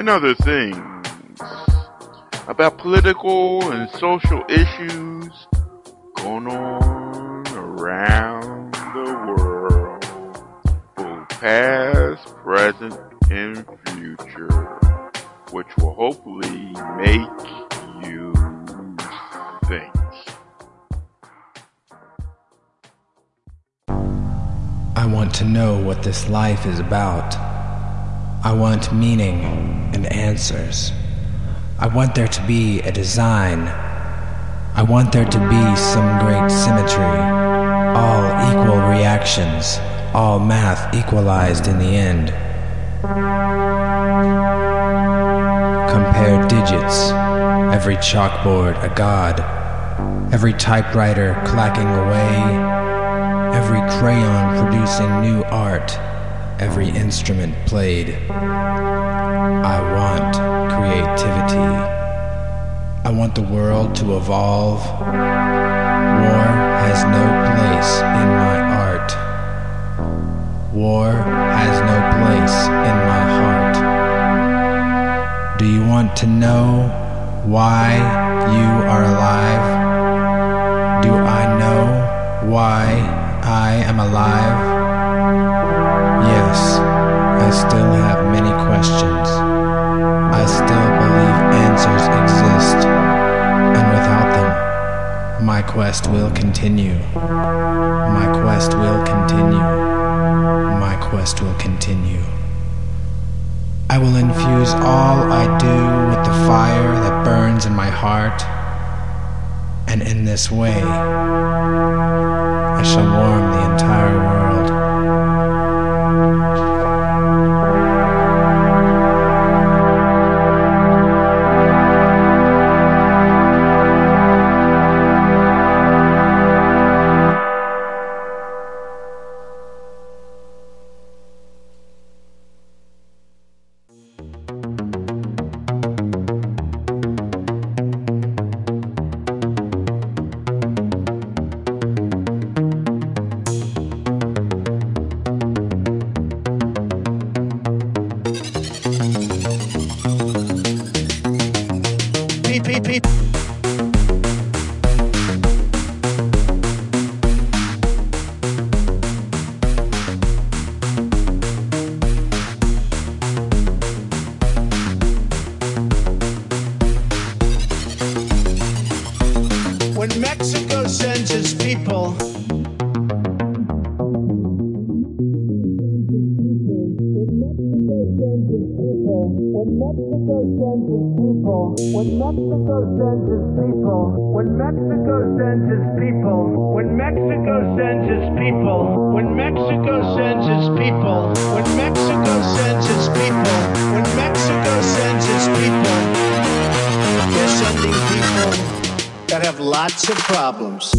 and other things about political and social issues going on around the world, both past, present, and future, which will hopefully make you think. I want to know what this life is about. I want meaning and answers. I want there to be a design. I want there to be some great symmetry. All equal reactions, all math equalized in the end. Compare digits, every chalkboard a god, every typewriter clacking away, every crayon producing new art, every instrument played. I want creativity. I want the world to evolve. War has no place in my art. War has no place in my heart. Do you want to know why you are alive? Do I know why I am alive? Yes, I still have many questions. I still believe answers exist, and without them, my quest will continue. My quest will continue. My quest will continue. I will infuse all I do with the fire that burns in my heart, and in this way, I shall warm the entire world. Lots of problems.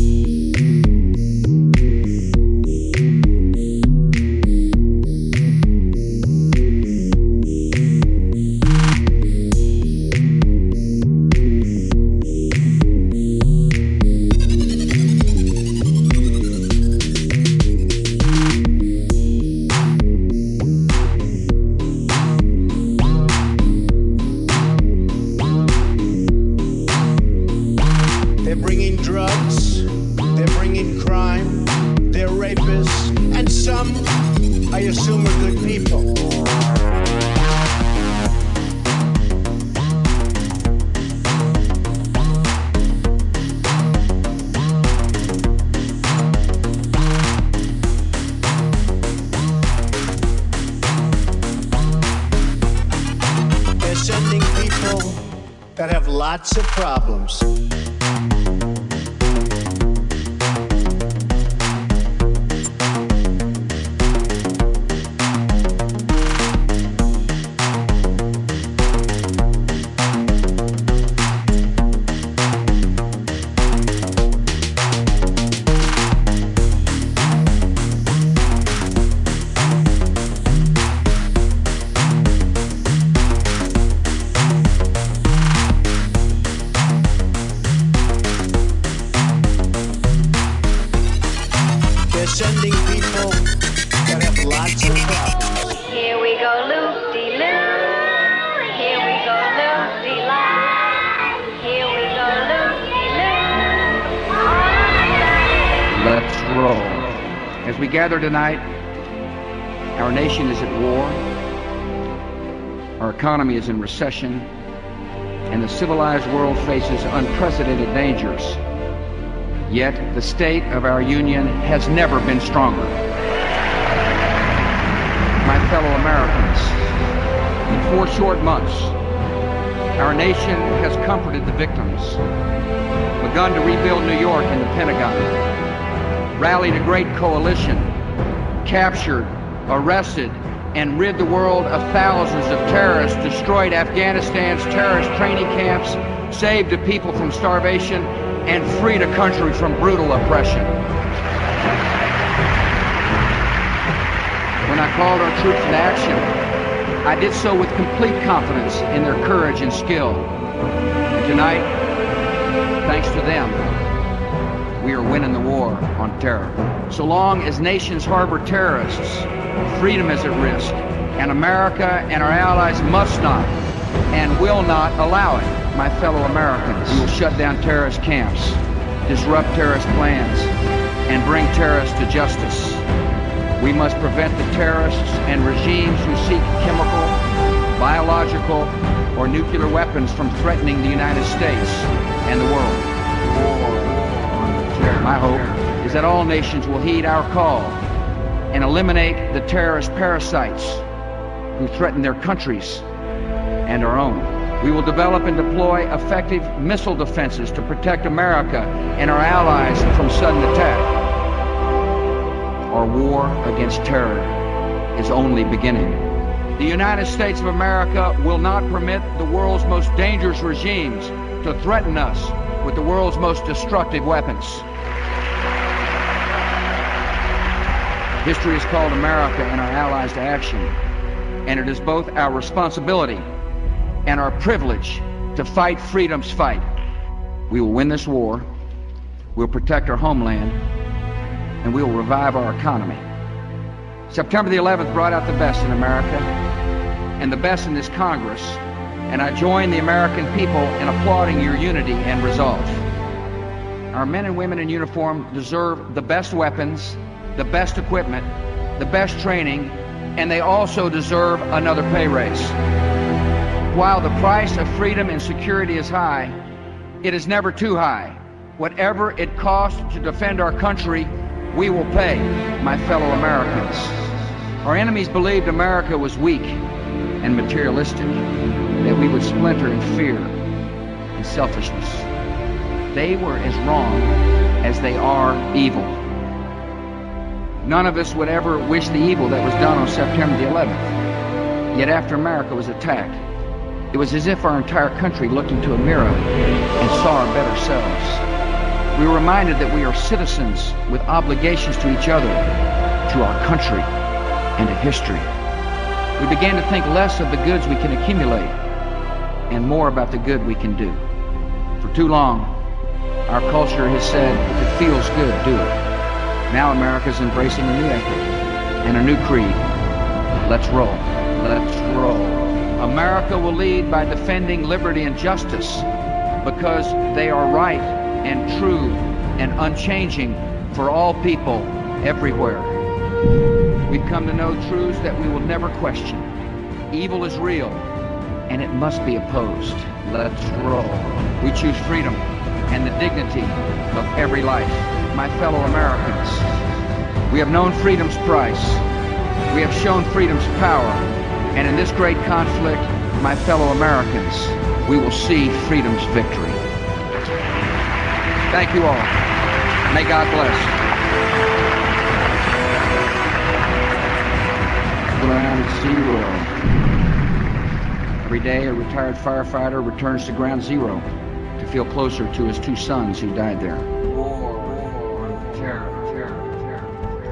Tonight, our nation is at war, our economy is in recession, and the civilized world faces unprecedented dangers. Yet the state of our union has never been stronger. My fellow Americans, in four short months, our nation has comforted the victims, begun to rebuild New York and the Pentagon, rallied a great coalition, captured, arrested, and rid the world of thousands of terrorists, destroyed Afghanistan's terrorist training camps, saved the people from starvation, and freed a country from brutal oppression. When I called our troops into action, I did so with complete confidence in their courage and skill. And tonight, thanks to them, we are winning the war on terror. So long as nations harbor terrorists, freedom is at risk, and America and our allies must not and will not allow it. My fellow Americans, we will shut down terrorist camps, disrupt terrorist plans, and bring terrorists to justice. We must prevent the terrorists and regimes who seek chemical, biological, or nuclear weapons from threatening the United States and the world. My hope is that all nations will heed our call and eliminate the terrorist parasites who threaten their countries and our own. We will develop and deploy effective missile defenses to protect America and our allies from sudden attack. Our war against terror is only beginning. The United States of America will not permit the world's most dangerous regimes to threaten us with the world's most destructive weapons. History has called America and our allies to action, and it is both our responsibility and our privilege to fight freedom's fight. We will win this war, we'll protect our homeland, and we will revive our economy. September the 11th brought out the best in America and the best in this Congress, and I join the American people in applauding your unity and resolve. Our men and women in uniform deserve the best weapons, the best equipment, the best training, and they also deserve another pay raise. While the price of freedom and security is high, it is never too high. Whatever it costs to defend our country, we will pay, my fellow Americans. Our enemies believed America was weak and materialistic, that we would splinter in fear and selfishness. They were as wrong as they are evil. None of us would ever wish the evil that was done on September the 11th. Yet after America was attacked, it was as if our entire country looked into a mirror and saw our better selves. We were reminded that we are citizens with obligations to each other, to our country, and to history. We began to think less of the goods we can accumulate and more about the good we can do. For too long, our culture has said, if it feels good, do it. Now America's embracing a new ethic and a new creed. Let's roll. Let's roll. America will lead by defending liberty and justice because they are right and true and unchanging for all people everywhere. We've come to know truths that we will never question. Evil is real, and it must be opposed. Let's roll. We choose freedom and the dignity of every life. My fellow Americans, we have known freedom's price. We have shown freedom's power. And in this great conflict, my fellow Americans, we will see freedom's victory. Thank you all. May God bless. Ground zero. Every day, a retired firefighter returns to ground zero to feel closer to his two sons who died there.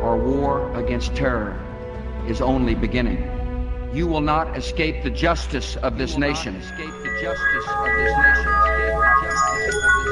Our war against terror is only beginning. You will not escape the justice of this nation. Escape the justice of this nation. Escape the justice of this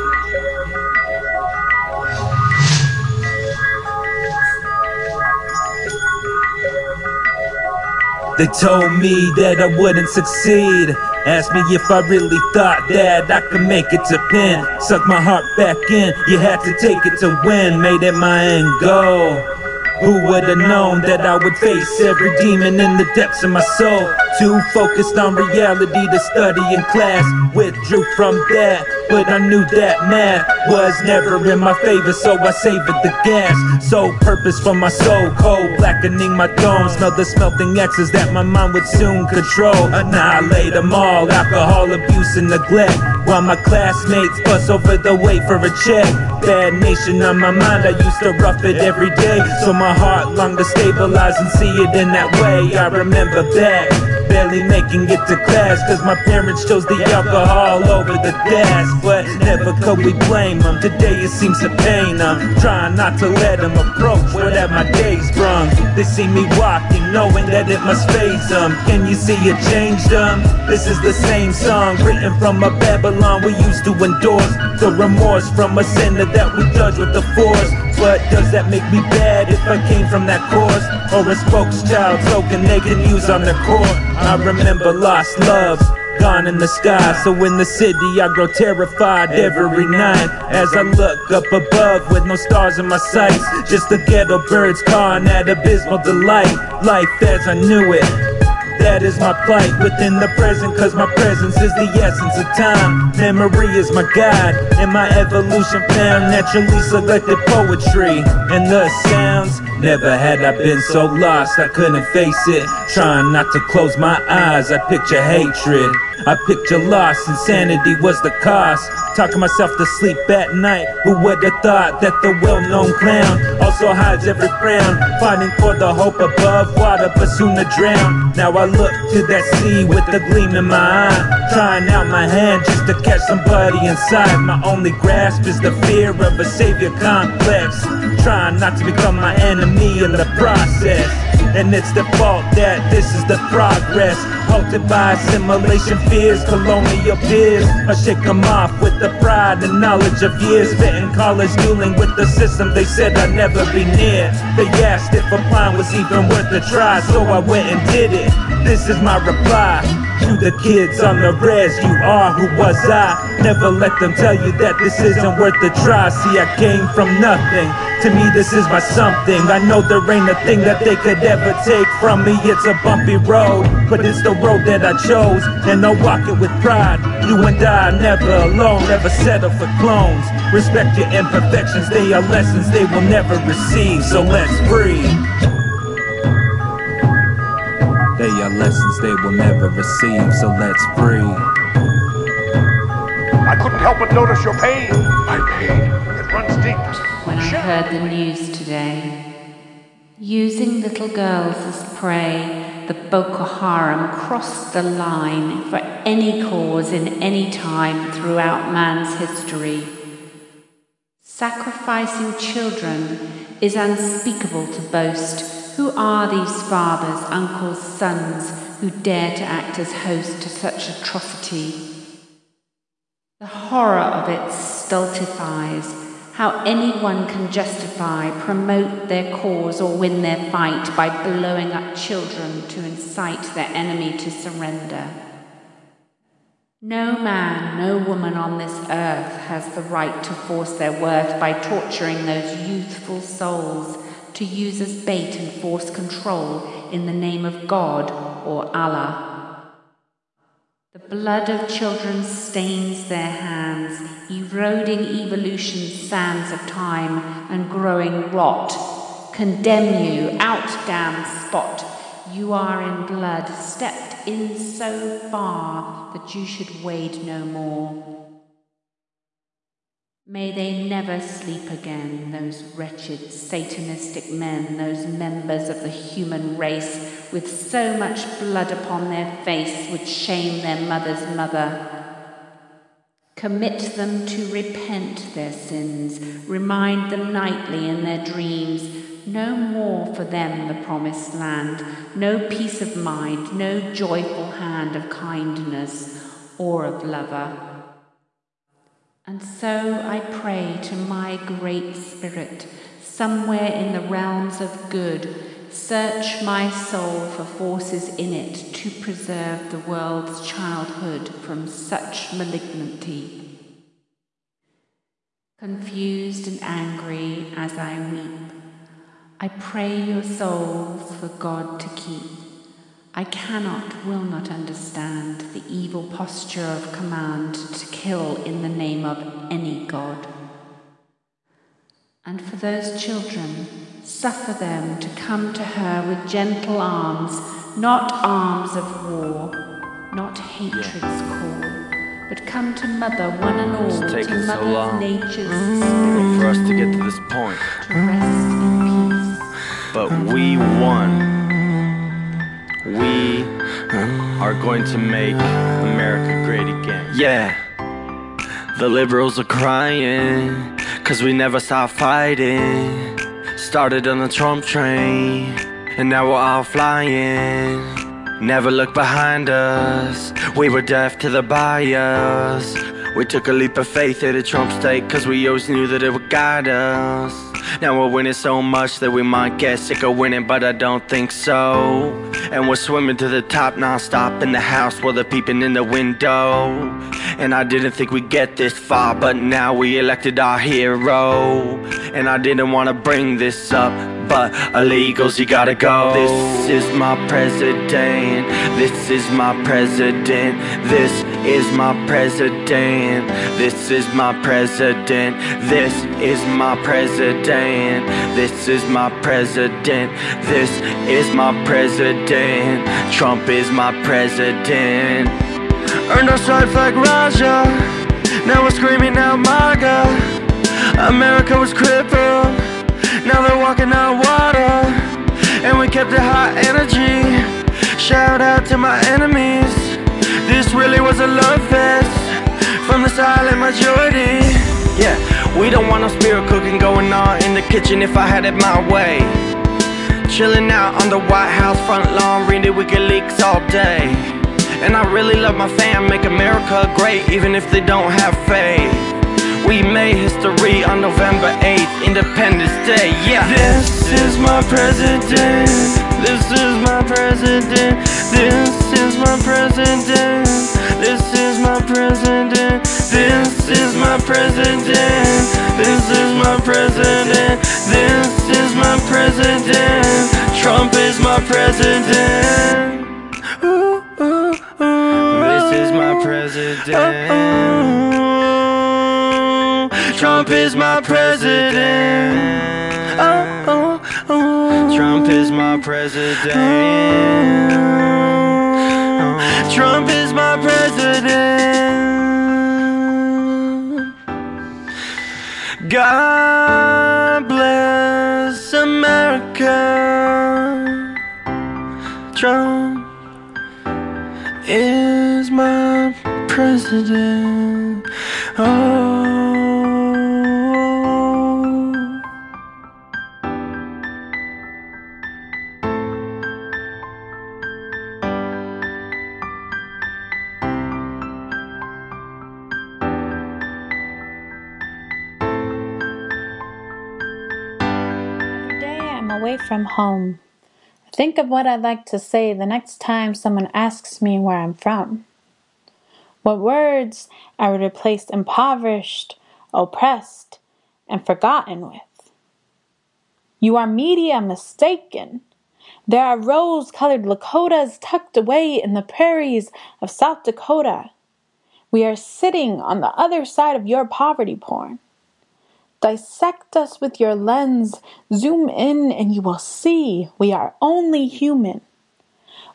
They told me that I wouldn't succeed. Asked me if I really thought that I could make it to Penn. Suck my heart back in, you had to take it to win. Made it my end goal. Who would've known that I would face every demon in the depths of my soul? Too focused on reality to study in class. Withdrew from that, but I knew that math was never in my favor, so I savored the gas. So purpose for my soul, cold blackening my dome. Smell the smelting X's that my mind would soon control. Annihilate them all, alcohol abuse and neglect. While my classmates fuss over the wait for a check. Bad nation on my mind, I used to rough it every day. So my heart longed to stabilize and see it in that way. I remember back barely making it to class Cause my parents chose the alcohol over the gas. But never could we blame them, today it seems to pain. Them Trying not to let them approach what have my days brung They see me walking knowing that it must phase them Can you see it changed them? This is the same song written from a Babylon we used to endorse. The remorse from a sinner that we judge with the force. But does that make me bad if I came from that course? Or a spokeschild they can use on the court? I remember lost love gone in the sky. So in the city, I grow terrified every night as I look up above with no stars in my sights. Just the ghetto birds cawing at abysmal delight. Life as I knew it. That is my plight within the present, cause my presence is the essence of time. Memory is my guide, and my evolution found naturally selected poetry. And the sounds, never had I been so lost, I couldn't face it. Trying not to close my eyes, I picture hatred. I picture loss, insanity was the cost. Talking myself to sleep at night. Who would have thought that the well known clown also hides every frown? Fighting for the hope above water, but soon to drown. Now I look to that sea with a gleam in my eye. Trying out my hand just to catch somebody inside. My only grasp is the fear of a savior complex. Trying not to become my enemy in the process. And it's the fault that this is the progress. Halted by assimilation fears, colonial peers. I shake them off with the pride and knowledge of years. Spent in college dealing with the system they said I'd never be near. They asked if applying was even worth a try, so I went and did it. This is my reply to the kids on the res. You are who was I. Never let them tell you that this isn't worth the try. See, I came from nothing. To me, this is my something. I know there ain't a thing that they could ever take from me. It's a bumpy road, but it's the road that I chose. And I'll walk it with pride. You and I never alone, never settle for clones. Respect your imperfections, they are lessons they will never receive. So let's breathe. They are lessons they will never receive, so let's breathe. I couldn't help but notice your pain. My pain, it runs deep. When I heard the news today, using little girls as prey, the Boko Haram crossed the line for any cause in any time throughout man's history. Sacrificing children is unspeakable to boast. Who are these fathers, uncles, sons who dare to act as host to such atrocity? The horror of it stultifies how anyone can justify, promote their cause, or win their fight by blowing up children to incite their enemy to surrender. No man, no woman on this earth has the right to force their worth by torturing those youthful souls to use as bait and force control in the name of God or Allah. The blood of children stains their hands, eroding evolution's sands of time and growing rot. Condemn you, out damn spot. You are in blood, stepped in so far that you should wade no more. May they never sleep again, those wretched satanistic men, those members of the human race, with so much blood upon their face would shame their mother's mother. Commit them to repent their sins, remind them nightly in their dreams. No more for them the promised land, no peace of mind, no joyful hand of kindness or of lover. And so I pray to my great spirit, somewhere in the realms of good, search my soul for forces in it to preserve the world's childhood from such malignity. Confused and angry as I weep, I pray your souls for God to keep. I cannot, will not understand the evil posture of command to kill in the name of any God. And for those children, suffer them to come to her with gentle arms, not arms of war, not hatred's call, but come to mother one and all, It's to mother so long nature's spirit, for us to get to this point. to rest in peace. But we won. We are going to make America great again. Yeah. The liberals are crying, cause we never stop fighting. Started on the Trump train, and now we're all flying. Never look behind us, we were deaf to the bias. We took a leap of faith at a Trump state, cause we always knew that it would guide us. Now we're winning so much that we might get sick of winning, but I don't think so. And we're swimming to the top non-stop in the house while they're peeping in the window. And I didn't think we'd get this far, but now we elected our hero. And I didn't want to bring this up, but illegals, you gotta go. This is my president. This is my president. This is my president. This is my president. This is my president. This is my president. This is my president. Trump is my president. Earned our stripes like Raja. Now we're screaming out MAGA. America was crippled. Now they're walking on water. And we kept it high energy. Shout out to my enemies. This really was a love fest. From the silent majority. Yeah, we don't want no spirit cooking going on in the kitchen if I had it my way. Chilling out on the White House front lawn, reading WikiLeaks all day. And I really love my fam, make America great, even if they don't have faith. We made history on November 8th, Independence Day, yeah. This is my president. This is my president. This is my president. This is my president. This is my president. This is my president. This is my president. Trump is my president. Ooh, ooh, ooh. This is my president. Trump is my president. Oh, oh, oh. Trump is my president. Trump is my president. God bless America. Trump is my president. Oh. From home. Think of what I'd like to say the next time someone asks me where I'm from. What words I would replace impoverished, oppressed, and forgotten with. You are media mistaken. There are rose colored Lakotas tucked away in the prairies of South Dakota. We are sitting on the other side of your poverty porn. Dissect us with your lens, zoom in, and you will see we are only human.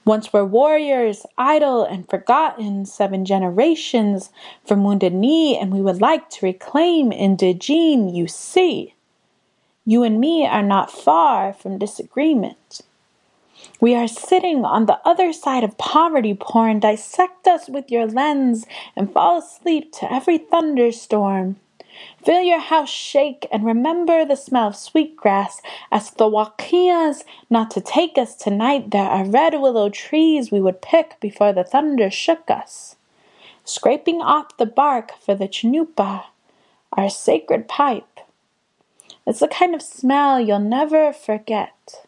Once were warriors, idle and forgotten, seven generations from Wounded Knee, and we would like to reclaim Indigene, you see. You and me are not far from disagreement. We are sitting on the other side of poverty porn. Dissect us with your lens and fall asleep to every thunderstorm. Feel your house shake and remember the smell of sweet grass. Ask the Wakias not to take us tonight. There are red willow trees we would pick before the thunder shook us. Scraping off the bark for the chanupa, our sacred pipe. It's the kind of smell you'll never forget.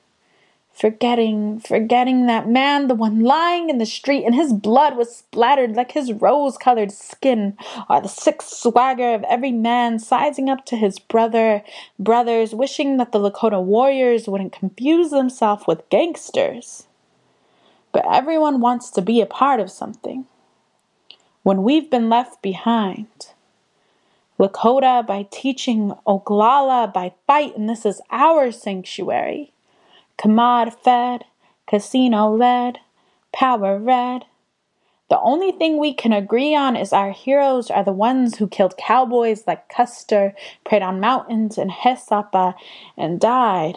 Forgetting, forgetting that man, the one lying in the street, and his blood was splattered like his rose colored skin, or the sick swagger of every man sizing up to his brother, brothers wishing that the Lakota warriors wouldn't confuse themselves with gangsters. But everyone wants to be a part of something. When we've been left behind, Lakota by teaching, Oglala by fight, and this is our sanctuary. Commod fed, casino led, power red. The only thing we can agree on is our heroes are the ones who killed cowboys like Custer, preyed on mountains in Hesapa, and died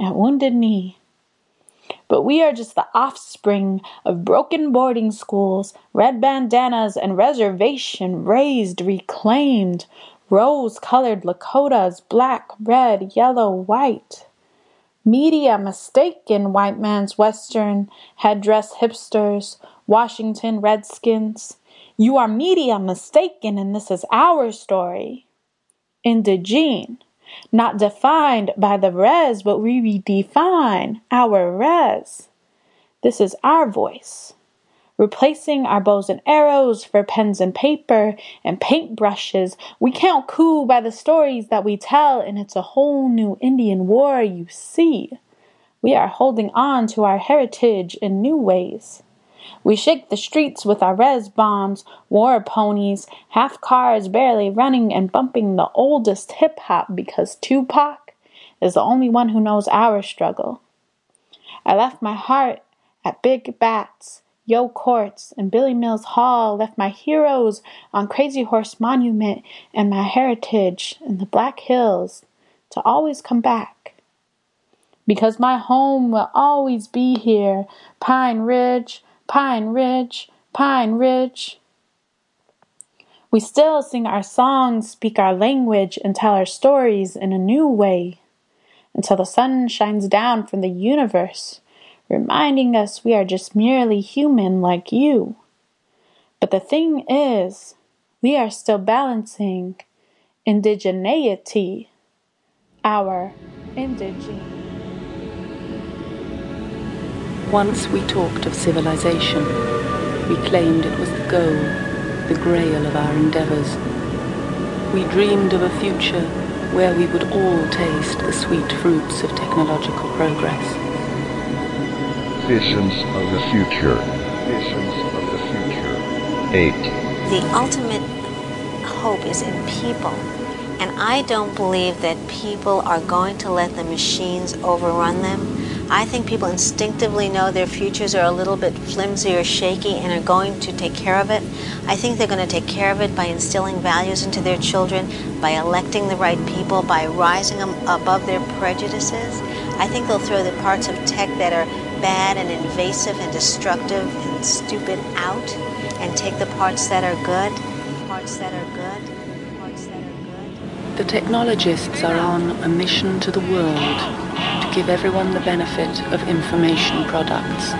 at Wounded Knee. But we are just the offspring of broken boarding schools, red bandanas, and reservation raised, reclaimed, rose colored Lakotas, black, red, yellow, white. Media mistaken white man's western headdress hipsters, Washington redskins. You are media mistaken, and this is our story. Indigene, not defined by the res, but we redefine our res. This is our voice replacing our bows and arrows for pens and paper and paintbrushes. We can't coup by the stories that we tell, and it's a whole new Indian war, you see. We are holding on to our heritage in new ways. We shake the streets with our res bombs, war ponies, half cars barely running and bumping the oldest hip hop because Tupac is the only one who knows our struggle. I left my heart at Big Bats Yo Courts and Billy Mills Hall left my heroes on Crazy Horse Monument and my heritage in the Black Hills to always come back. Because my home will always be here, Pine Ridge, Pine Ridge, Pine Ridge. We still sing our songs, speak our language, and tell our stories in a new way until the sun shines down from the universe reminding us we are just merely human like you. But the thing is, we are still balancing indigeneity, our indigene. Once we talked of civilization. We claimed it was the goal, the grail of our endeavors. We dreamed of a future where we would all taste the sweet fruits of technological progress. Visions of the Future. Visions of the Future. 8. The ultimate hope is in people. And I don't believe that people are going to let the machines overrun them. I think people instinctively know their futures are a little bit flimsy or shaky and are going to take care of it. I think they're going to take care of it by instilling values into their children, by electing the right people, by rising above their prejudices. I think they'll throw the parts of tech that are bad and invasive and destructive and stupid out and take the parts that are good, parts that are good, parts that are good. The technologists are on a mission to the world to give everyone the benefit of information products.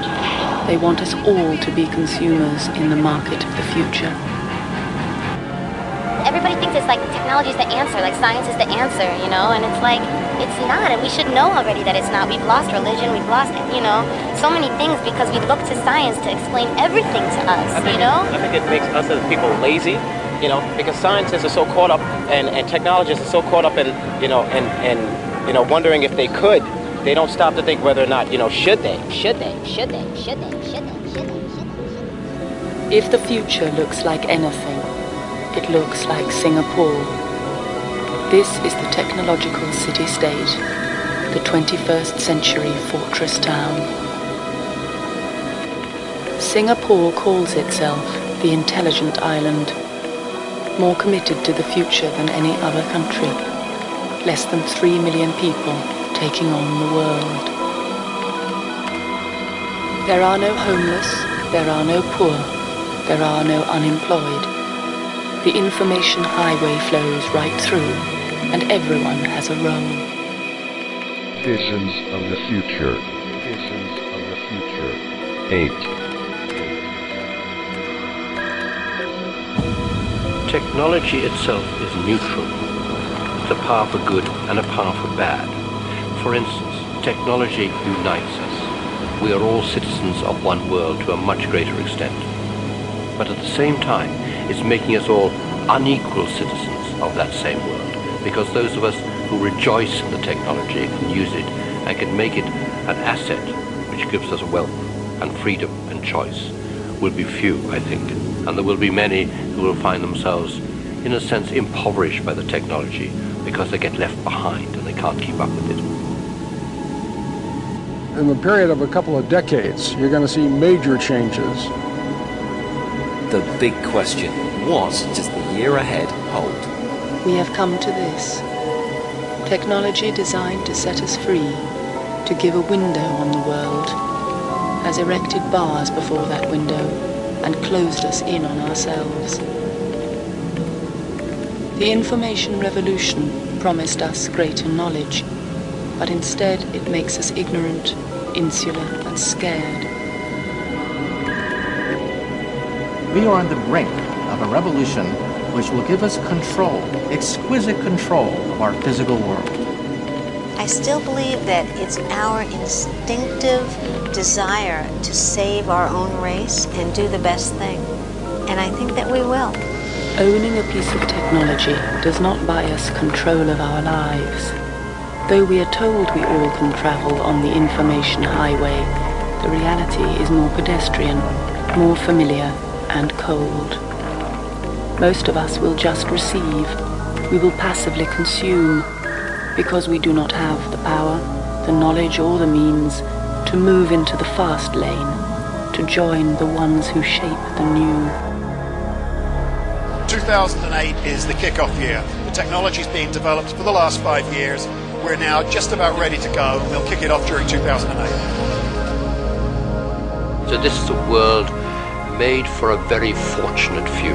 They want us all to be consumers in the market of the future. Everybody thinks it's like technology is the answer, like science is the answer, you know, and it's like it's not, and we should know already that it's not. We've lost religion, we've lost, you know, so many things because we look to science to explain everything to us, you know? I think it makes us as people lazy, you know, because scientists are so caught up and, and technologists are so caught up in, you know, and, in you know, wondering if they could, they don't stop to think whether or not, you know, should they? Should they? Should they? Should they? Should they? Should they? Should they? If the future looks like anything, it looks like Singapore. This is the technological city-state, the 21st century fortress town. Singapore calls itself the intelligent island, more committed to the future than any other country. Less than three million people taking on the world. There are no homeless, there are no poor, there are no unemployed. The information highway flows right through, and everyone has a role. Visions of the future. Visions of the future. 8. Technology itself is neutral. It's a power for good and a power for bad. For instance, technology unites us. We are all citizens of one world to a much greater extent. But at the same time, it's making us all unequal citizens of that same world. Because those of us who rejoice in the technology can use it and can make it an asset which gives us wealth and freedom and choice will be few, I think. And there will be many who will find themselves, in a sense, impoverished by the technology because they get left behind and they can't keep up with it. In the period of a couple of decades, you're going to see major changes. The big question, what does the year ahead hold? We have come to this. Technology designed to set us free, to give a window on the world, has erected bars before that window and closed us in on ourselves. The information revolution promised us greater knowledge, but instead it makes us ignorant, insular, and scared. We are on the brink of a revolution which will give us control, exquisite control of our physical world. I still believe that it's our instinctive desire to save our own race and do the best thing. And I think that we will. Owning a piece of technology does not buy us control of our lives. Though we are told we all can travel on the information highway, the reality is more pedestrian, more familiar, and cold. Most of us will just receive. We will passively consume because we do not have the power, the knowledge, or the means to move into the fast lane, to join the ones who shape the new. 2008 is the kickoff year. The technology is being developed for the last five years. We're now just about ready to go, and we'll kick it off during 2008. So this is a world made for a very fortunate few.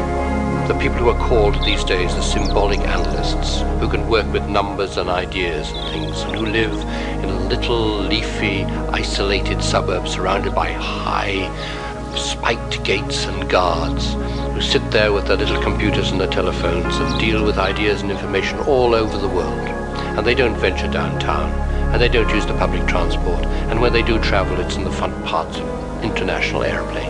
The people who are called these days the symbolic analysts, who can work with numbers and ideas and things, and who live in a little leafy, isolated suburb surrounded by high, spiked gates and guards, who sit there with their little computers and their telephones and deal with ideas and information all over the world. And they don't venture downtown, and they don't use the public transport, and when they do travel, it's in the front parts of international airplanes.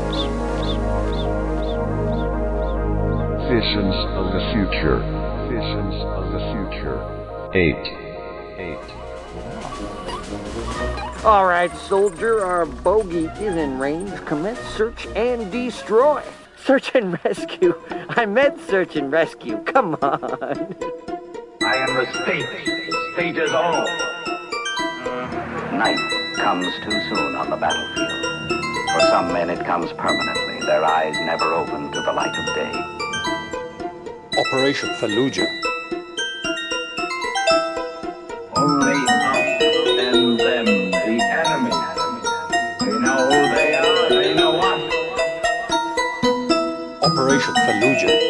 Visions of the future. Visions of the future. 8. 8. All right, soldier, our bogey is in range. Commence search and destroy. Search and rescue. I meant search and rescue. Come on. I am the state. State is all. Night comes too soon on the battlefield. For some men it comes permanently. Their eyes never open to the light of day. Operation Fallujah. Only us and them, the enemy. They know who they are, they know us. Operation Fallujah.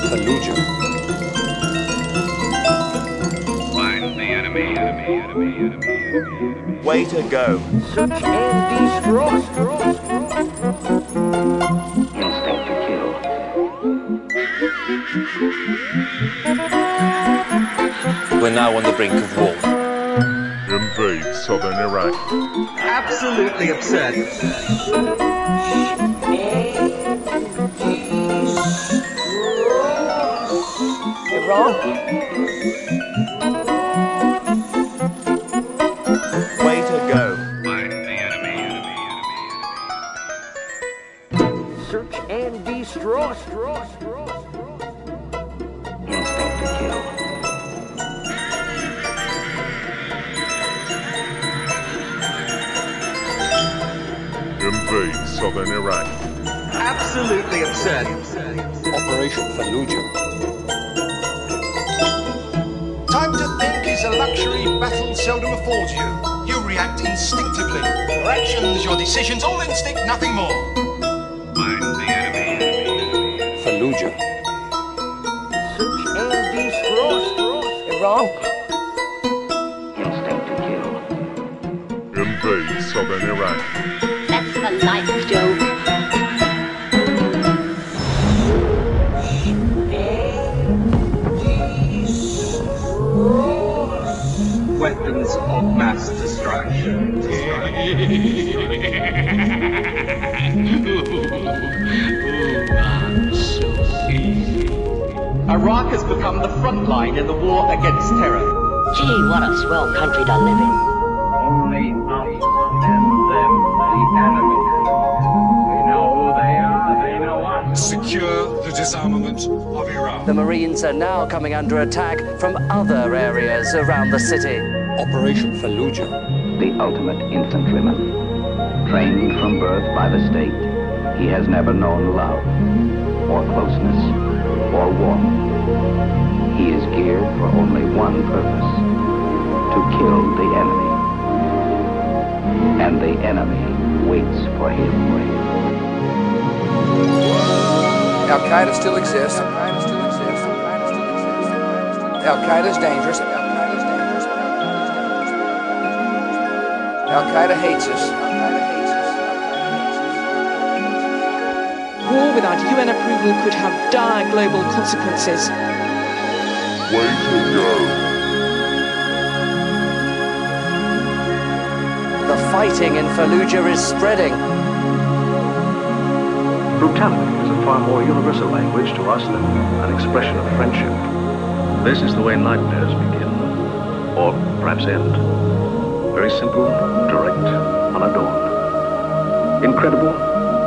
Fallujah. Find the enemy. enemy, enemy, enemy. Way to go. Search and destroy. Instinct to kill. We're now on the brink of war. Invade southern Iraq. Absolutely absurd. Wrong. Way to go. Find the enemy, enemy, enemy, enemy. Search and destroy. Instinct to kill. Invade southern Iraq. Absolutely absurd. Operation Fallujah. Time to think is a luxury battle seldom affords you. You react instinctively. Your actions, your decisions, all instinct, nothing more. I'm the enemy. Fallujah. Search and destroy. You're wrong. Instinct to kill. Invade southern Iraq. That's the life, Joe. Iraq has become the front line in the war against terror. Gee, what a swell country to live in. Only us and them, the enemy. They know who they are, they know us. Secure the disarmament of Iraq. The Marines are now coming under attack from other areas around the city. Operation Fallujah. The ultimate infantryman. Trained from birth by the state, he has never known love, or closeness, or warmth. He is geared for only one purpose to kill the enemy. And the enemy waits for him. Al Qaeda still exists. Al Qaeda is dangerous. Al Qaeda hates us. War without UN approval could have dire global consequences. Way to go. The fighting in Fallujah is spreading. Brutality is a far more universal language to us than an expression of friendship. This is the way nightmares begin, or perhaps end. Very simple, direct, unadorned. Incredible,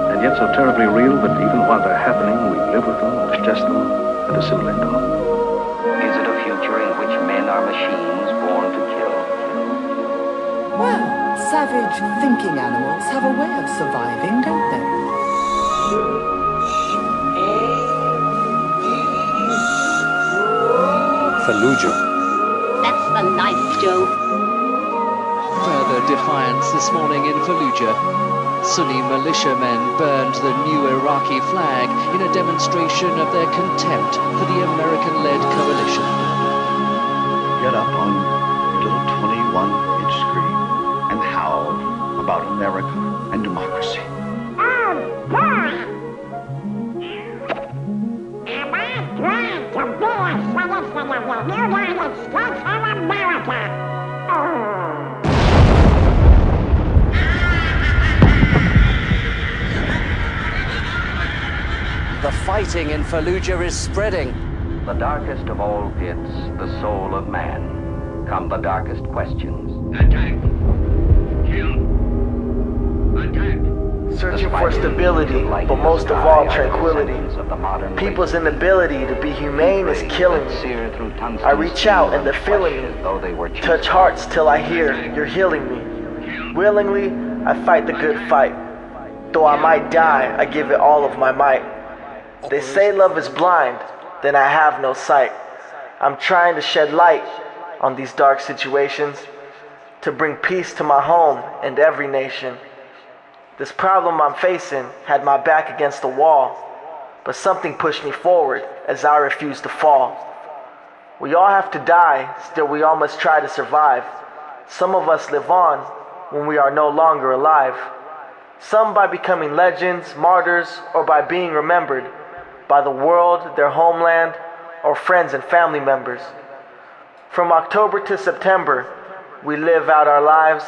and yet so terribly real that even while they're happening, we live with them, digest them, and assimilate them. Is it a future in which men are machines born to kill? Well, savage thinking animals have a way of surviving, don't they? Fallujah. That's the life, Joe. Defiance this morning in Fallujah. Sunni militiamen burned the new Iraqi flag in a demonstration of their contempt for the American-led coalition. Get up on your little 21 inch screen and howl about America fighting in Fallujah is spreading. The darkest of all pits, the soul of man, come the darkest questions. Attack! Kill! Attack! Searching for stability, but most of all tranquility. People's inability to be humane is killing me. I reach out and they're feeling me. Touch hearts till I hear you're healing me. Willingly, I fight the good fight. Though I might die, I give it all of my might. They say love is blind, then I have no sight. I'm trying to shed light on these dark situations to bring peace to my home and every nation. This problem I'm facing had my back against the wall, but something pushed me forward as I refused to fall. We all have to die, still we all must try to survive. Some of us live on when we are no longer alive. Some by becoming legends, martyrs, or by being remembered by the world, their homeland, or friends and family members. From October to September, we live out our lives.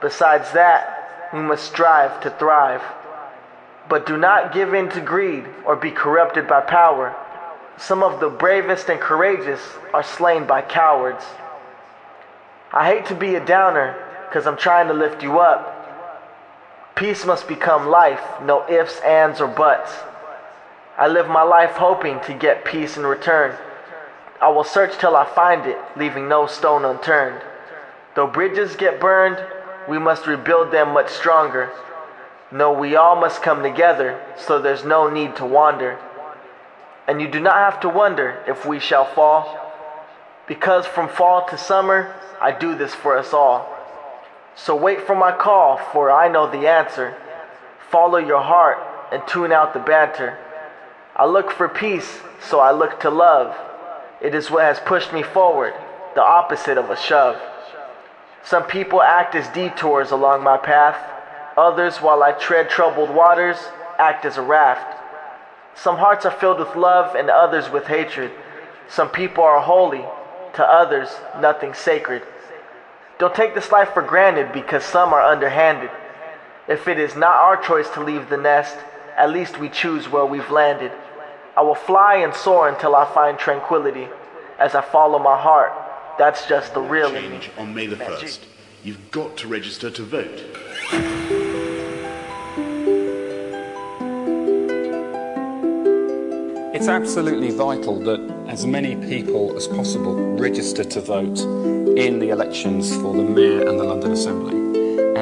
Besides that, we must strive to thrive. But do not give in to greed or be corrupted by power. Some of the bravest and courageous are slain by cowards. I hate to be a downer because I'm trying to lift you up. Peace must become life, no ifs, ands, or buts. I live my life hoping to get peace in return. I will search till I find it, leaving no stone unturned. Though bridges get burned, we must rebuild them much stronger. No, we all must come together, so there's no need to wander. And you do not have to wonder if we shall fall, because from fall to summer, I do this for us all. So wait for my call, for I know the answer. Follow your heart and tune out the banter. I look for peace, so I look to love. It is what has pushed me forward, the opposite of a shove. Some people act as detours along my path. Others, while I tread troubled waters, act as a raft. Some hearts are filled with love and others with hatred. Some people are holy, to others, nothing sacred. Don't take this life for granted because some are underhanded. If it is not our choice to leave the nest, at least we choose where we've landed. I will fly and soar until I find tranquility. As I follow my heart, that's just the real change on May the 1st. You've got to register to vote. It's absolutely vital that as many people as possible register to vote in the elections for the Mayor and the London Assembly,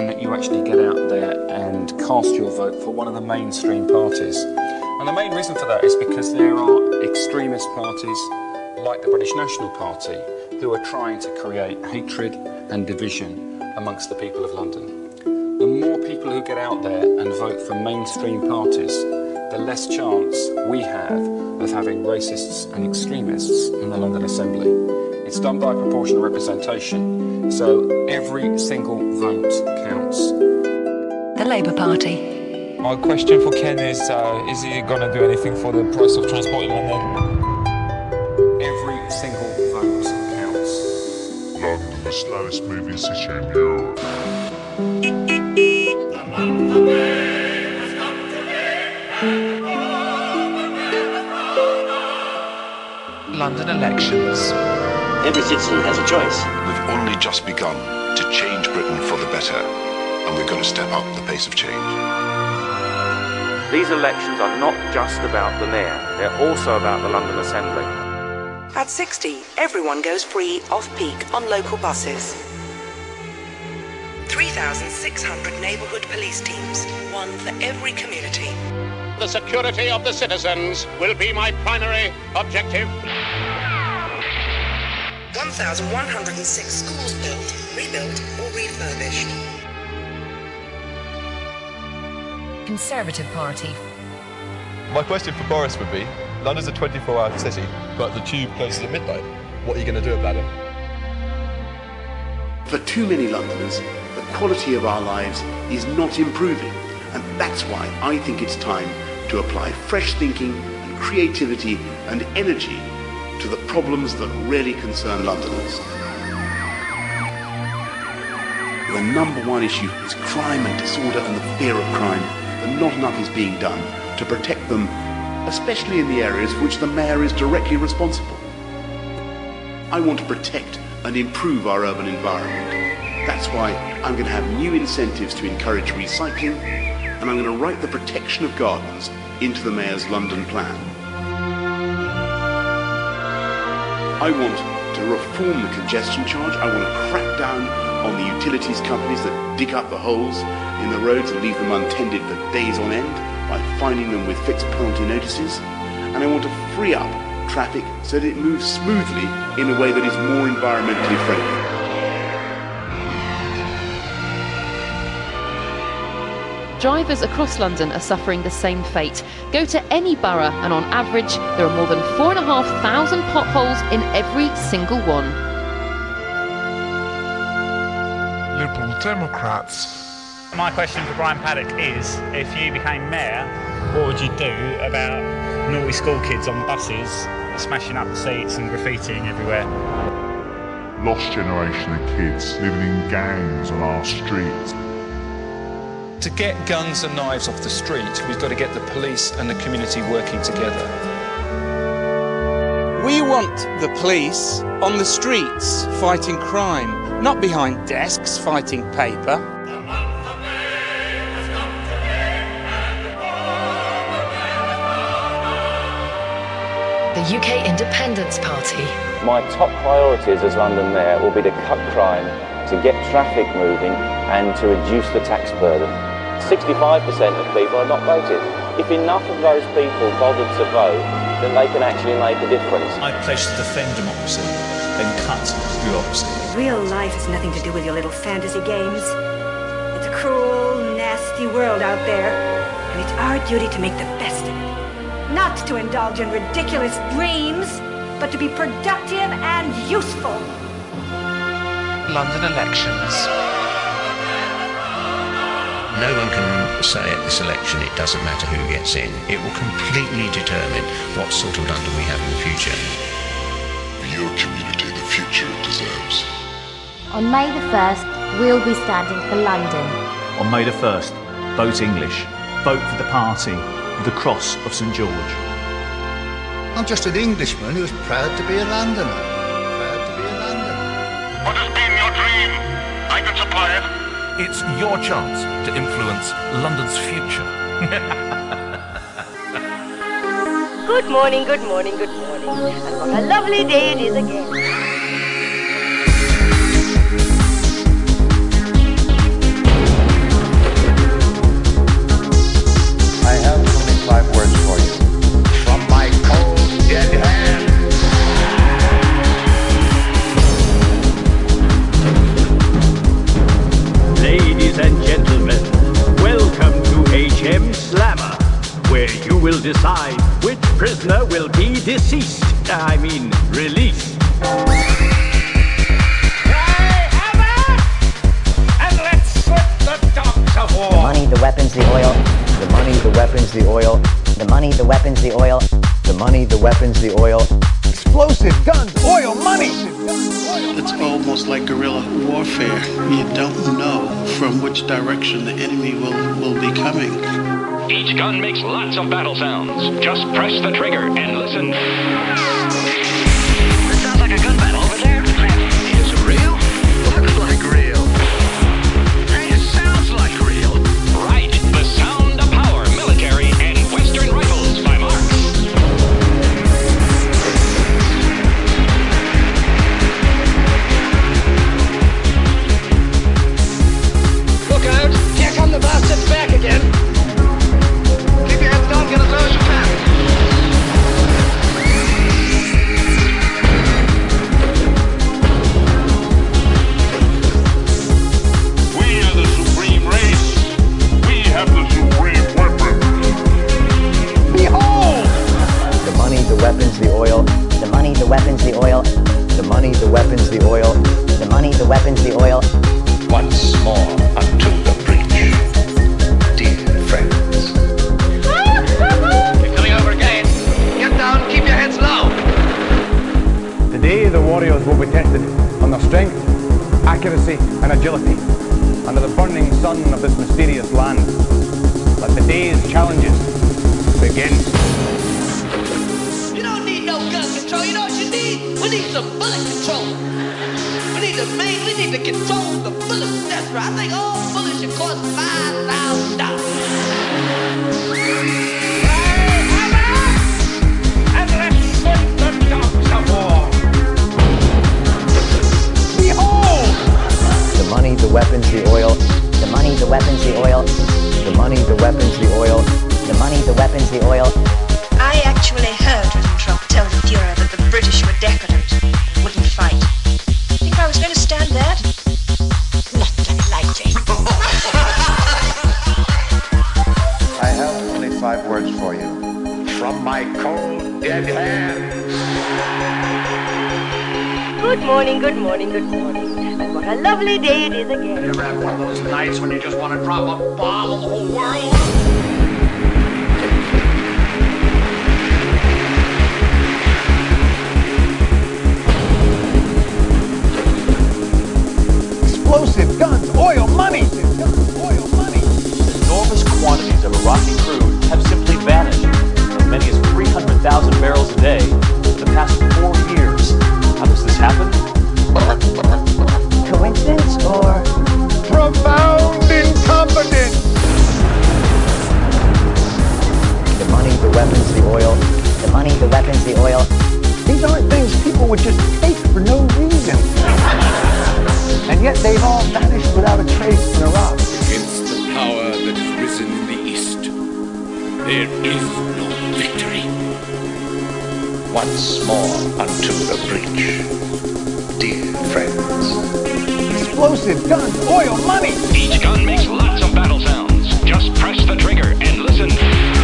that you actually get out there and cast your vote for one of the mainstream parties. And the main reason for that is because there are extremist parties like the British National Party who are trying to create hatred and division amongst the people of London. The more people who get out there and vote for mainstream parties, the less chance we have of having racists and extremists in the London Assembly. It's done by proportional representation, so every single vote counts. The Labour Party. My question for Ken is, uh, is he going to do anything for the price of transport in London? Every single vote counts. London, the slowest moving city in Europe. London elections. Every citizen has a choice. We've only just begun to change Britain for the better, and we're going to step up the pace of change. These elections are not just about the Mayor, they're also about the London Assembly. At 60, everyone goes free off-peak on local buses. 3,600 neighbourhood police teams, one for every community. The security of the citizens will be my primary objective. 1,106 schools built, rebuilt or refurbished. Conservative Party. My question for Boris would be, London's a 24-hour city, but the tube closes at midnight. What are you going to do about it? For too many Londoners, the quality of our lives is not improving, and that's why I think it's time to apply fresh thinking and creativity and energy to the problems that really concern Londoners. The number one issue is crime and disorder and the fear of crime, but not enough is being done to protect them, especially in the areas for which the mayor is directly responsible. I want to protect and improve our urban environment. That's why I'm going to have new incentives to encourage recycling, and I'm going to write the protection of gardens into the mayor's London plan. I want to reform the congestion charge. I want to crack down on the utilities companies that dig up the holes in the roads and leave them untended for days on end by fining them with fixed penalty notices. And I want to free up traffic so that it moves smoothly in a way that is more environmentally friendly. Drivers across London are suffering the same fate. Go to any borough, and on average, there are more than 4,500 potholes in every single one. Liberal Democrats. My question for Brian Paddick is, if you became mayor, what would you do about naughty school kids on buses smashing up the seats and graffitiing everywhere? Lost generation of kids living in gangs on our streets. To get guns and knives off the street, we've got to get the police and the community working together. We want the police on the streets fighting crime, not behind desks fighting paper. The UK Independence Party. My top priorities as London Mayor will be to cut crime, to get traffic moving, and to reduce the tax burden. 65% of people are not voted. If enough of those people bothered to vote, then they can actually make a difference. I pledge to defend democracy, then cut bureaucracy. Real life has nothing to do with your little fantasy games. It's a cruel, nasty world out there, and it's our duty to make the best of it. Not to indulge in ridiculous dreams, but to be productive and useful. London elections. No one can say at this election it doesn't matter who gets in. It will completely determine what sort of London we have in the future. For your community, the future it deserves. On May the 1st, we'll be standing for London. On May the 1st, vote English. Vote for the party with the cross of St George. I'm just an Englishman who's proud to be a Londoner. Proud to be a Londoner. What has been your dream? I can supply it. It's your chance to influence London's future. Good morning, good morning, good morning. And what a lovely day it is again. Will decide which prisoner will be deceased. I mean, released. And let's slip the dogs of war. The money, the weapons, the oil. The money, the weapons, the oil. The money, the weapons, the oil. The money, the weapons, the oil. Explosive guns, oil, money. It's almost like guerrilla warfare. You don't know from which direction the enemy will, will be coming. Each gun makes lots of battle sounds. Just press the trigger and listen. This sounds like a gun battle make, we to control the bullets. That's right. I think all bullets should cost five thousand dollars. And let's slip the dogs of war. Behold! The money, the weapons, the oil. The money, the weapons, the oil. The money, the weapons, the oil. The money, the weapons, the oil. I actually heard Ribbentrop tell the Fuhrer that the British were decadent, my cold, dead hand. Good morning, good morning, good morning. And what a lovely day it is again. You ever have one of those nights when you just want to drop a bomb on the whole world? Explosive guns, oil, money! Enormous quantities of Iraqi crude have 300,000 barrels a day for the past four years. How does this happen? Coincidence or profound incompetence? The money, the weapons, the oil. The money, the weapons, the oil. These aren't things people would just take for no reason. And yet they've all vanished without a trace in Iraq. Against the power that has risen in the East, there is no victory. Once more unto the breach, dear friends. Explosive guns, oil, money! Each gun makes lots of battle sounds. Just press the trigger and listen.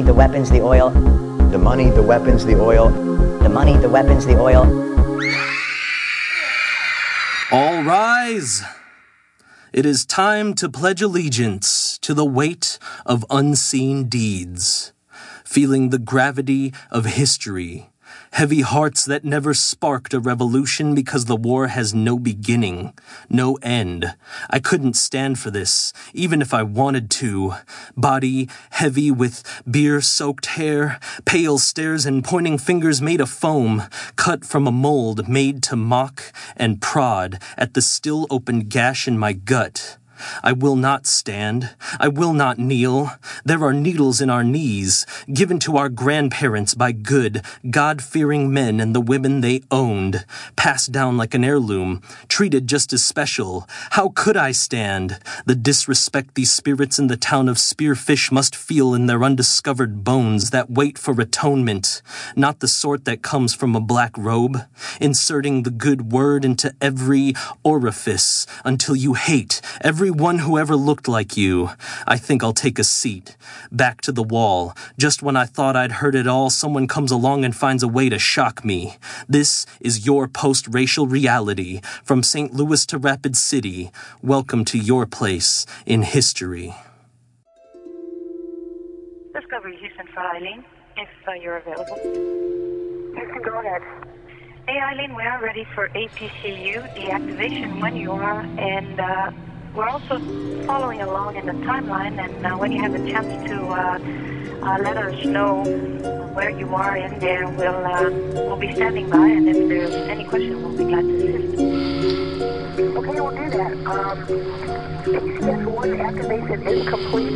Money, the weapons, the oil. The money, the weapons, the oil. The money, the weapons, the oil. All rise. It is time to pledge allegiance to the weight of unseen deeds, feeling the gravity of history, heavy hearts that never sparked a revolution because the war has no beginning, no end. I couldn't stand for this, even if I wanted to. Body heavy with beer soaked hair, pale stares and pointing fingers made of foam, cut from a mold made to mock and prod at the still open gash in my gut. I will not stand. I will not kneel. There are needles in our knees, given to our grandparents by good, God fearing men and the women they owned, passed down like an heirloom, treated just as special. How could I stand? The disrespect these spirits in the town of Spearfish must feel in their undiscovered bones that wait for atonement, not the sort that comes from a black robe, inserting the good word into every orifice until you hate every one who ever looked like you. I think I'll take a seat. Back to the wall. Just when I thought I'd heard it all, someone comes along and finds a way to shock me. This is your post racial reality. From St. Louis to Rapid City. Welcome to your place in history. Discovery Houston for Eileen, if uh, you're available. Houston, go ahead. Hey, Eileen, we are ready for APCU deactivation when you are, and uh, we're also following along in the timeline. And uh, when you have a chance to uh, uh, let us know where you are in there, we'll uh, we'll be standing by. And if there's any question, we'll be glad to assist. Okay, we'll do that. Um, PCS1 activation is complete,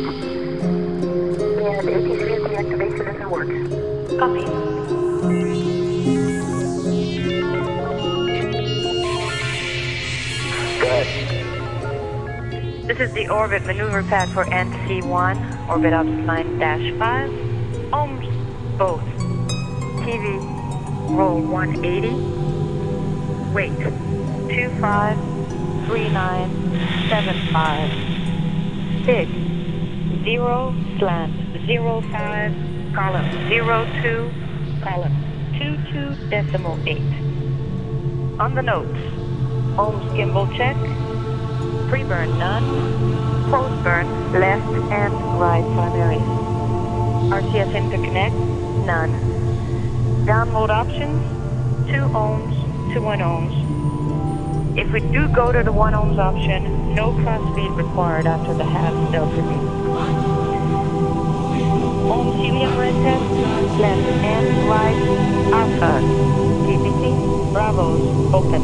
and APCU deactivation is in works. Copy. This is the orbit maneuver pad for NC1, orbit ops 9-5. OMS, both. TV, roll 180. Weight, 253975. Big, 0 slant, 05, column 02, column 22 decimal 8. On the notes, OMS gimbal check, pre-burn none, post-burn left and right primary. RCS interconnect none. Download options 2 OMS to 1 OMS. If we do go to the 1 OMS option, no crossfeed required after the half delta V. OMS helium red test, left and right, alpha, GPC, bravos, open.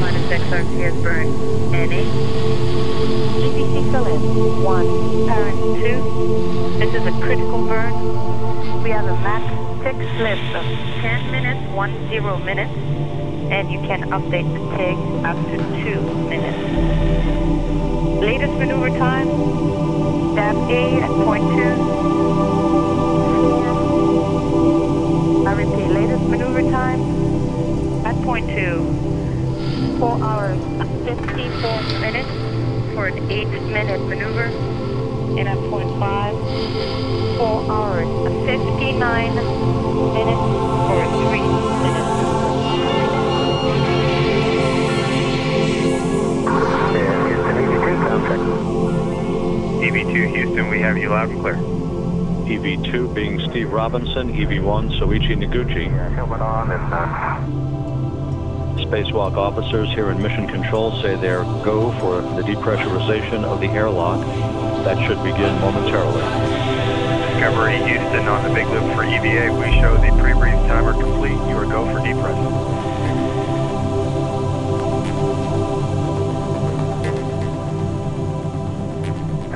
Minus X RCS burn, NA. GPC fill in, 1, parent 2. This is a critical burn. We have a max TIG slip of 10 minutes, 1 0 minutes. and you can update the TIG up to two minutes. Latest maneuver time, Dab A at point two. I repeat, latest maneuver time at point two. Four hours, 54 minutes for an eight minute maneuver. And at point five, four hours, 59 minutes for a three minute maneuver. EV2 Houston, we have you loud and clear. EV2 being Steve Robinson, EV1 Soichi Noguchi. Coming on and uh, Spacewalk officers here in Mission Control say they're go for the depressurization of the airlock. That should begin momentarily. Discovery Houston on the Big Loop for EVA. We show the pre-brief timer complete. You are go for depress.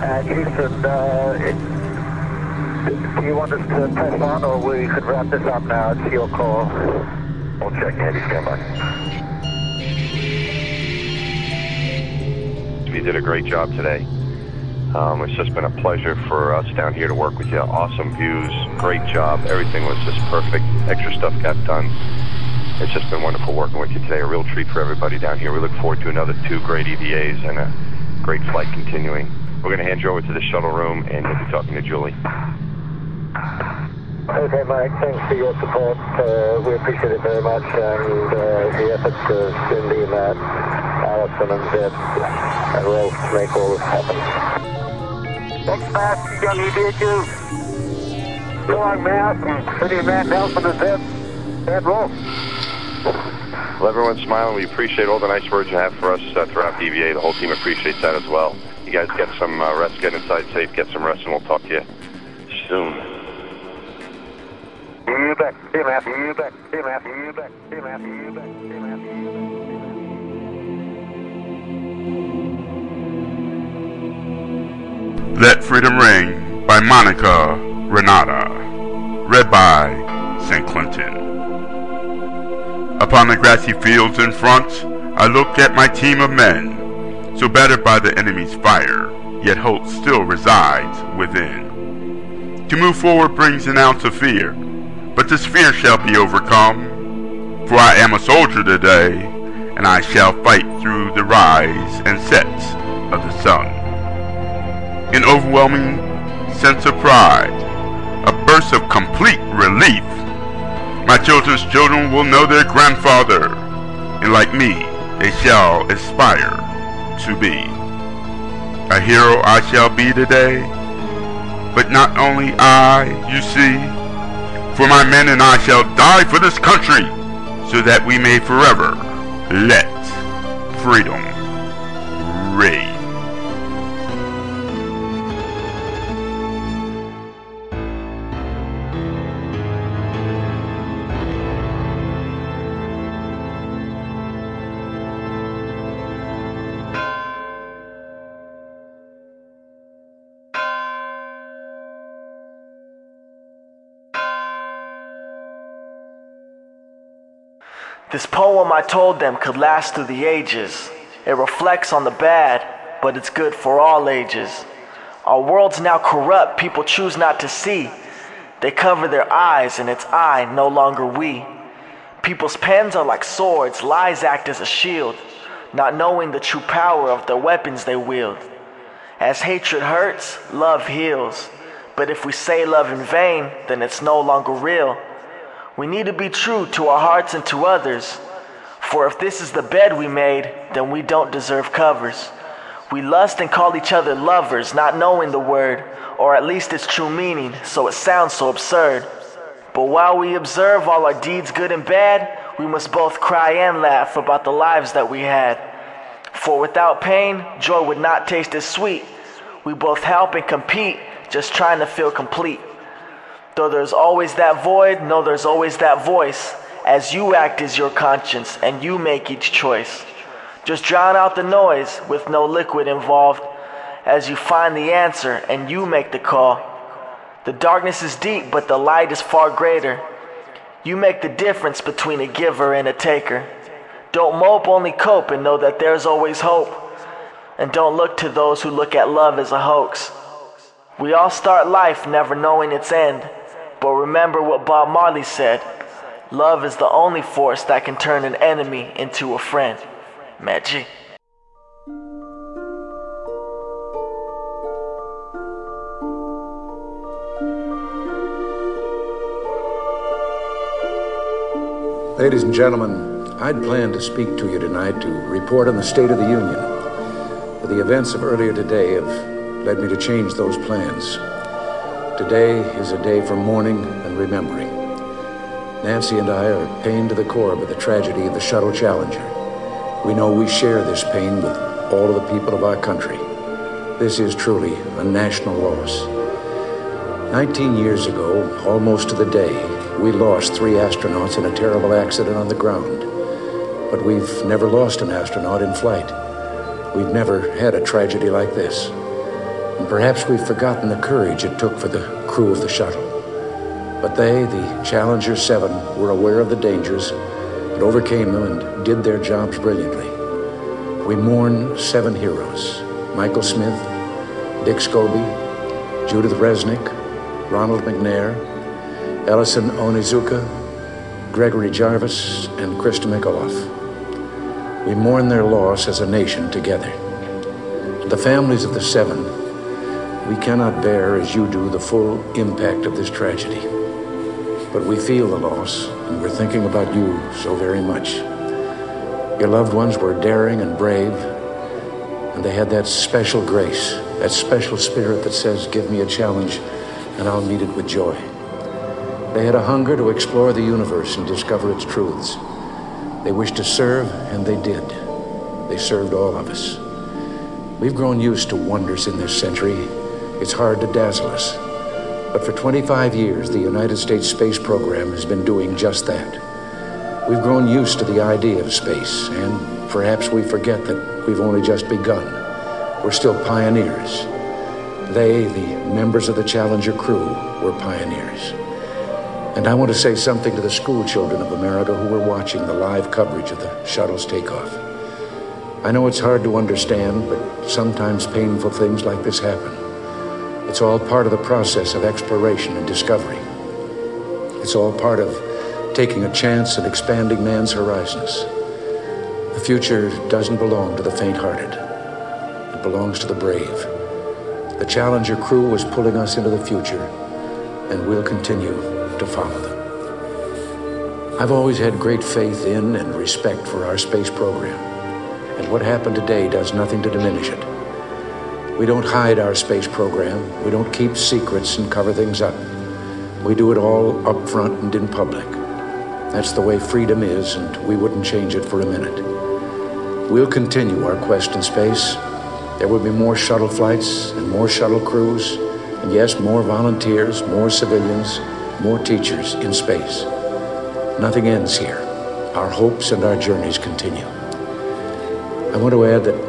Uh, Houston, uh, it, do you want us to press on or we could wrap this up now? It's your call. We'll check Andy, stand You did a great job today. Um, it's just been a pleasure for us down here to work with you. Awesome views, great job. Everything was just perfect. Extra stuff got done. It's just been wonderful working with you today. A real treat for everybody down here. We look forward to another two great EVAs and a great flight continuing. We're going to hand you over to the shuttle room, and you'll be talking to Julie. Okay, Mike, thanks for your support. Uh, we appreciate it very much, and uh, the efforts of Cindy, and Matt, Allison, and Zed, and Rolf to make all this happen. Thanks, Matt, young EVA2. So long, Matt, and Cindy, Matt, Nelson, and Zed, and Rolf. Well, everyone's smiling. We appreciate all the nice words you have for us uh, throughout the EVA. The whole team appreciates that as well. You guys get some uh, rest, get inside safe, get some rest, and we'll talk to you soon. You bet. See you, Matt. You bet. See you, Matt. You bet. See you, Matt. You bet. Let Freedom Ring by Monica Renata. Read by St. Clinton. Upon the grassy fields in front, I look at my team of men, so battered by the enemy's fire, yet hope still resides within. To move forward brings an ounce of fear, but this fear shall be overcome. For I am a soldier today, and I shall fight through the rise and sets of the sun. An overwhelming sense of pride, a burst of complete relief. My children's children will know their grandfather, and like me, they shall aspire to be. A hero I shall be today, but not only I, you see, for my men and I shall die for this country, so that we may forever let freedom reign. This poem I told them could last through the ages. It reflects on the bad, but it's good for all ages. Our world's now corrupt, people choose not to see. They cover their eyes, and it's I, no longer we. People's pens are like swords, lies act as a shield, not knowing the true power of the weapons they wield. As hatred hurts, love heals. But if we say love in vain, then it's no longer real. We need to be true to our hearts and to others. For if this is the bed we made, then we don't deserve covers. We lust and call each other lovers, not knowing the word, or at least its true meaning, so it sounds so absurd. But while we observe all our deeds, good and bad, we must both cry and laugh about the lives that we had. For without pain, joy would not taste as sweet. We both help and compete, just trying to feel complete. Though there's always that void, no, there's always that voice. As you act is your conscience, and you make each choice. Just drown out the noise with no liquid involved as you find the answer and you make the call. The darkness is deep, but the light is far greater. You make the difference between a giver and a taker. Don't mope, only cope, and know that there's always hope. And don't look to those who look at love as a hoax. We all start life never knowing its end. But remember what Bob Marley said love is the only force that can turn an enemy into a friend. Magic. Ladies and gentlemen, I'd planned to speak to you tonight to report on the State of the Union. But the events of earlier today have led me to change those plans. Today is a day for mourning and remembering. Nancy and I are pained to the core by the tragedy of the Shuttle Challenger. We know we share this pain with all of the people of our country. This is truly a national loss. 19 years ago, almost to the day, we lost three astronauts in a terrible accident on the ground. But we've never lost an astronaut in flight. We've never had a tragedy like this. And perhaps we've forgotten the courage it took for the crew of the shuttle. But they, the Challenger 7, were aware of the dangers and overcame them and did their jobs brilliantly. We mourn seven heroes Michael Smith, Dick Scobee, Judith Resnik, Ronald McNair, Ellison Onizuka, Gregory Jarvis, and Christa McAuliffe. We mourn their loss as a nation together. The families of the seven, we cannot bear as you do the full impact of this tragedy. But we feel the loss, and we're thinking about you so very much. Your loved ones were daring and brave, and they had that special grace, that special spirit that says, Give me a challenge, and I'll meet it with joy. They had a hunger to explore the universe and discover its truths. They wished to serve, and they did. They served all of us. We've grown used to wonders in this century. It's hard to dazzle us. But for 25 years, the United States space program has been doing just that. We've grown used to the idea of space, and perhaps we forget that we've only just begun. We're still pioneers. They, the members of the Challenger crew, were pioneers. And I want to say something to the school children of America who were watching the live coverage of the shuttle's takeoff. I know it's hard to understand, but sometimes painful things like this happen. It's all part of the process of exploration and discovery. It's all part of taking a chance and expanding man's horizons. The future doesn't belong to the faint hearted, it belongs to the brave. The Challenger crew was pulling us into the future, and we'll continue to follow them. I've always had great faith in and respect for our space program, and what happened today does nothing to diminish it. We don't hide our space program, we don't keep secrets and cover things up. We do it all up front and in public. That's the way freedom is, and we wouldn't change it for a minute. We'll continue our quest in space. There will be more shuttle flights and more shuttle crews, and yes, more volunteers, more civilians, more teachers in space. Nothing ends here. Our hopes and our journeys continue. I want to add that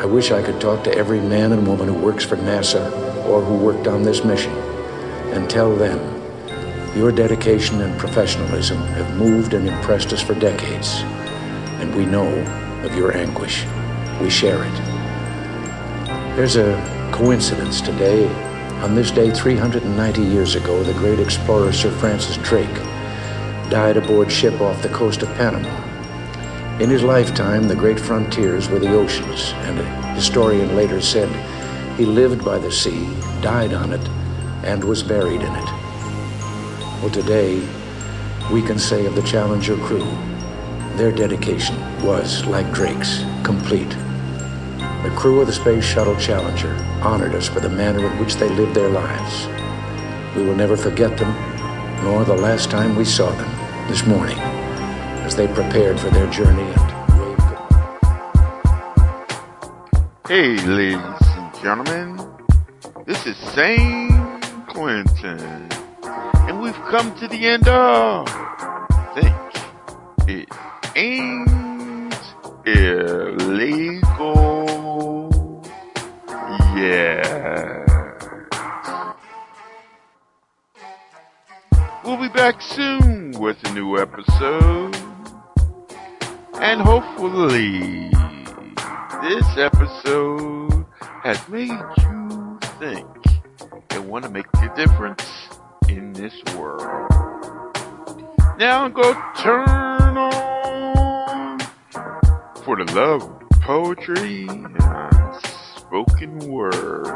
I wish I could talk to every man and woman who works for NASA or who worked on this mission and tell them your dedication and professionalism have moved and impressed us for decades, and we know of your anguish. We share it. There's a coincidence today on this day, 390 years ago, the great explorer Sir Francis Drake died aboard ship off the coast of Panama. In his lifetime, the great frontiers were the oceans, and a historian later said he lived by the sea, died on it, and was buried in it. Well, today, we can say of the Challenger crew, their dedication was, like Drake's, complete. The crew of the Space Shuttle Challenger honored us for the manner in which they lived their lives. We will never forget them, nor the last time we saw them this morning as they prepared for their journey Hey, ladies and gentlemen, this is St. Quentin, and we've come to the end of Think It Ain't Illegal. Yeah. We'll be back soon with a new episode. And hopefully, this episode has made you think and want to make a difference in this world. Now go turn on for the love of poetry and spoken word.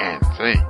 And think.